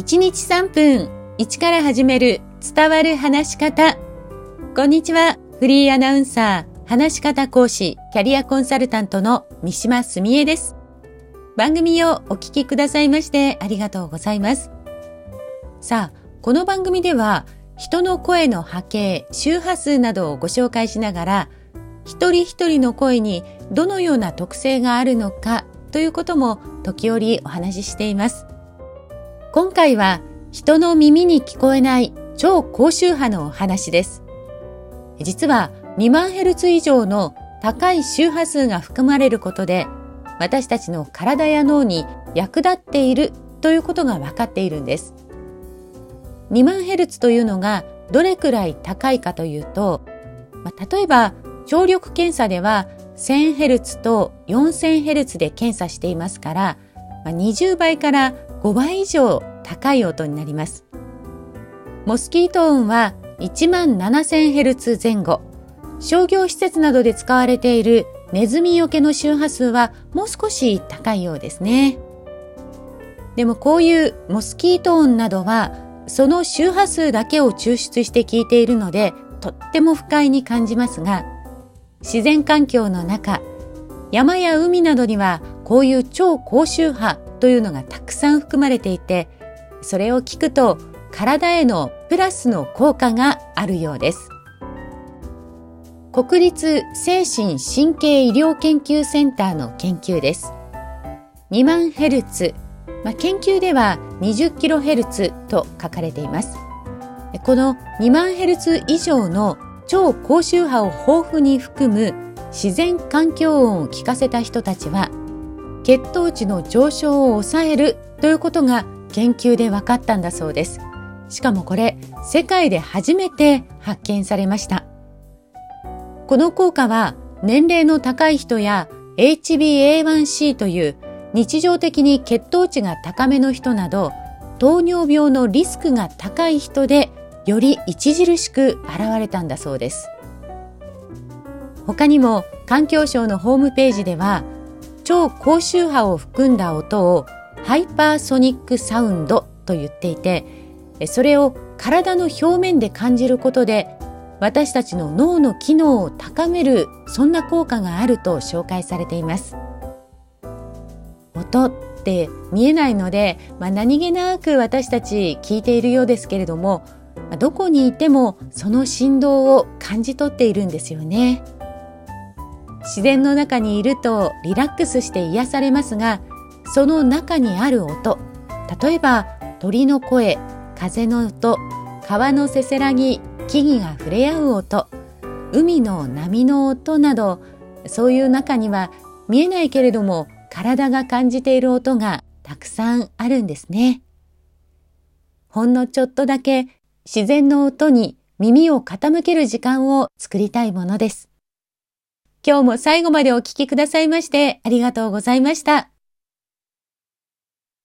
1日3分1から始める伝わる話し方。こんにちは。フリーアナウンサー、話し方講師、キャリアコンサルタントの三島澄江です。番組をお聞きくださいましてありがとうございます。さあ、この番組では人の声の波形、周波数などをご紹介しながら、一人一人の声にどのような特性があるのかということも時折お話ししています。今回は人の耳に聞こえない超高周波のお話です。実は2万ヘルツ以上の高い周波数が含まれることで私たちの体や脳に役立っているということが分かっているんです。2万ヘルツというのがどれくらい高いかというと、まあ、例えば聴力検査では 1000Hz と 4000Hz で検査していますから、20倍から5倍以上高い音になります。モスキート音は1万 7000Hz 前後。商業施設などで使われているネズミよけの周波数はもう少し高いようですね。でもこういうモスキート音などはその周波数だけを抽出して聞いているのでとっても不快に感じますが自然環境の中山や海などにはこういう超高周波というのがたくさん含まれていてそれを聞くと体へのプラスの効果があるようです。国立精神神経医療研究センターの研究です。2万ヘルツ、まあ、研究では20キロヘルツと書かれています。この2万ヘルツ以上の超高周波を豊富に含む自然環境音を聞かせた人たちは血糖値の上昇を抑えるということが研究で分かったんだそうです。しかもこれ、世界で初めて発見されました。この効果は年齢の高い人や HbA1c という日常的に血糖値が高めの人など糖尿病のリスクが高い人でより著しく現れたんだそうです。他にも環境省のホームページでは超高周波を含んだ音をハイパーソニックサウンドと言っていてそれを体の表面で感じることで私たちの脳の機能を高めるそんな効果があると紹介されています。音って見えないので、まあ、何気なく私たち聞いているようですけれどもどこにいてもその振動を感じ取っているんですよね。自然の中にいるとリラックスして癒されますがその中にある音例えば鳥の声風の音川のせせらぎ木々が触れ合う音海の波の音などそういう中には見えないけれども体が感じている音がたくさんあるんですね。ほんのちょっとだけ自然の音に耳を傾ける時間を作りたいものです。今日も最後までお聴きくださいましてありがとうございました。